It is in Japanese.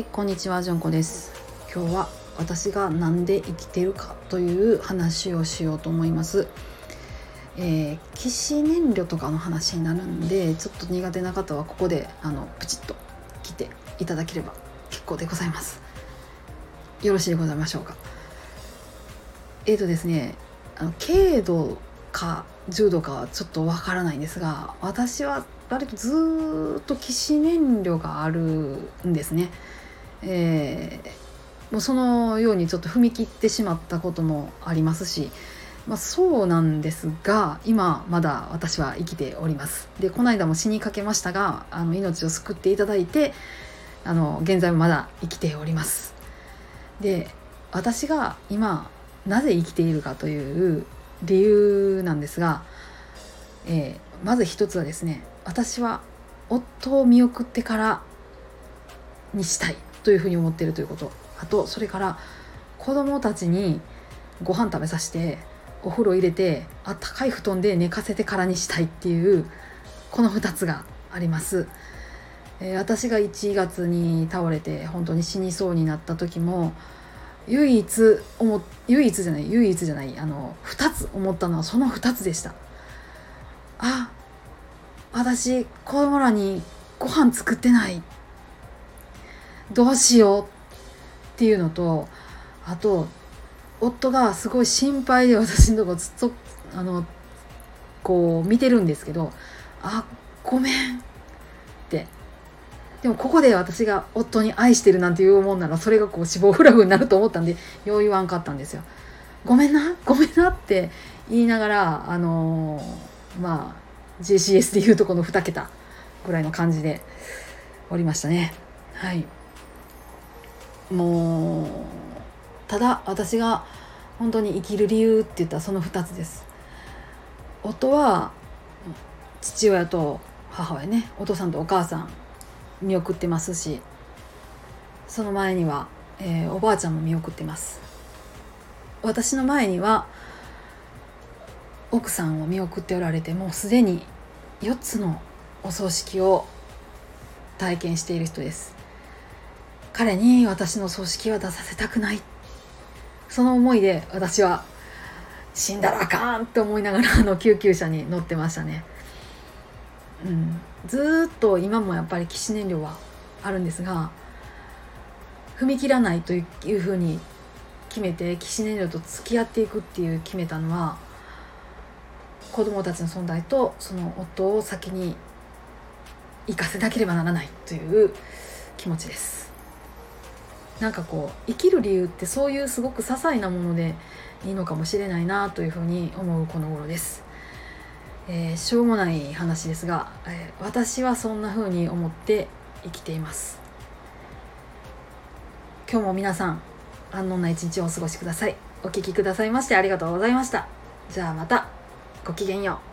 はいこんにちはじゅんこです。今日は私が何で生きてるかという話をしようと思います。えー、騎士燃料とかの話になるんでちょっと苦手な方はここであのプチッと来ていただければ結構でございます。よろしいでございましょうか。えーとですねあの軽度か重度かはちょっとわからないんですが私は割とずっと騎士燃料があるんですね。えー、もうそのようにちょっと踏み切ってしまったこともありますし、まあ、そうなんですが今まだ私は生きております。でこの間も死にかけましたがあの命を救っていただいてあの現在もまだ生きております。で私が今なぜ生きているかという理由なんですが、えー、まず一つはですね私は夫を見送ってからにしたいというふうに思っているということ。あとそれから子供たちにご飯食べさせてお風呂入れてあったかい布団で寝かせてからにしたいっていうこの2つがあります、えー、私が1月に倒れて本当に死にそうになった時も唯一思唯一じゃない唯一じゃないあの2つ思ったのはその2つでした。あ私子供らにご飯作ってない。どうしようっていうのとあと夫がすごい心配で私のとこずっとあのこう見てるんですけど「あごめん」って。でもここで私が夫に愛してるなんて言うもんならそれがこう死亡フラグになると思ったんでよう言わんかったんですよ。ごめんなごめんなって言いながらあのー、まあ JCS でいうとこの2桁ぐらいの感じでおりましたね。はい。もうただ私が本当に生きる理由って言ったらその2つです。夫は父親と母親ね。お父さんとお母さん見送ってますしその前には、えー、おばあちゃんも見送ってます。私の前には奥さんを見送っておられてもうすでに4つのお葬式を体験している人です。彼に私の葬式は出させたくない。その思いで私は死んだらあかんって思いながらあの救急車に乗ってましたね、うん、ずっと今もやっぱり起死燃料はあるんですが踏み切らないというふうに決めて起死燃料と付き合っていくっていう決めたのは子供たちの存在とその夫を先に生かせなければならないという気持ちですなんかこう生きる理由ってそういうすごく些細なものでいいのかもしれないなというふうに思うこの頃です、えー、しょうもない話ですが、えー、私はそんなふうに思って生きています。今日も皆さん安穏な一日をお過ごしください。お聴きくださいましてありがとうございました。じゃあまた。ごきげんよう。